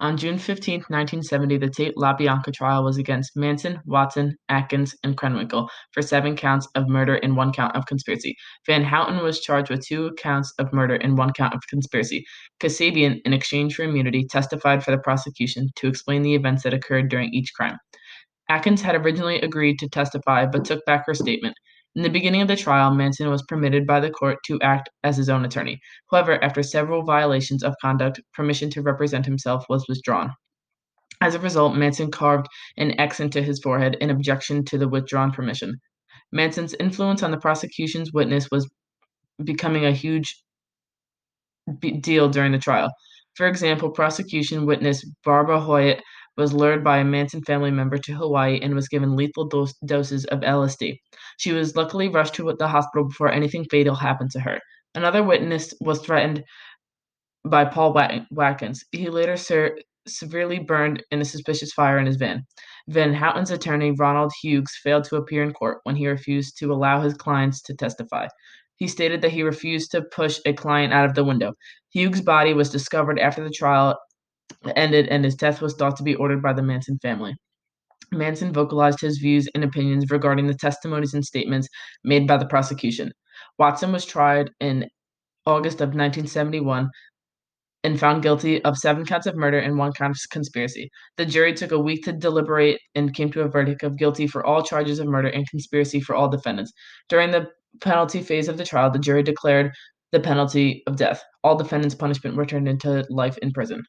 On June 15, 1970, the Tate LaBianca trial was against Manson, Watson, Atkins, and Krenwinkel for seven counts of murder and one count of conspiracy. Van Houten was charged with two counts of murder and one count of conspiracy. Kasabian, in exchange for immunity, testified for the prosecution to explain the events that occurred during each crime. Atkins had originally agreed to testify but took back her statement. In the beginning of the trial, Manson was permitted by the court to act as his own attorney. However, after several violations of conduct, permission to represent himself was withdrawn. As a result, Manson carved an X into his forehead in objection to the withdrawn permission. Manson's influence on the prosecution's witness was becoming a huge deal during the trial. For example, prosecution witness Barbara Hoyt was lured by a Manson family member to Hawaii and was given lethal dos- doses of LSD. She was luckily rushed to the hospital before anything fatal happened to her. Another witness was threatened by Paul Watkins. He later ser- severely burned in a suspicious fire in his van. Van Houten's attorney, Ronald Hughes, failed to appear in court when he refused to allow his clients to testify. He stated that he refused to push a client out of the window. Hughes' body was discovered after the trial ended and his death was thought to be ordered by the Manson family. Manson vocalized his views and opinions regarding the testimonies and statements made by the prosecution. Watson was tried in August of 1971 and found guilty of seven counts of murder and one count of conspiracy. The jury took a week to deliberate and came to a verdict of guilty for all charges of murder and conspiracy for all defendants. During the penalty phase of the trial, the jury declared the penalty of death. All defendants' punishment were turned into life in prison.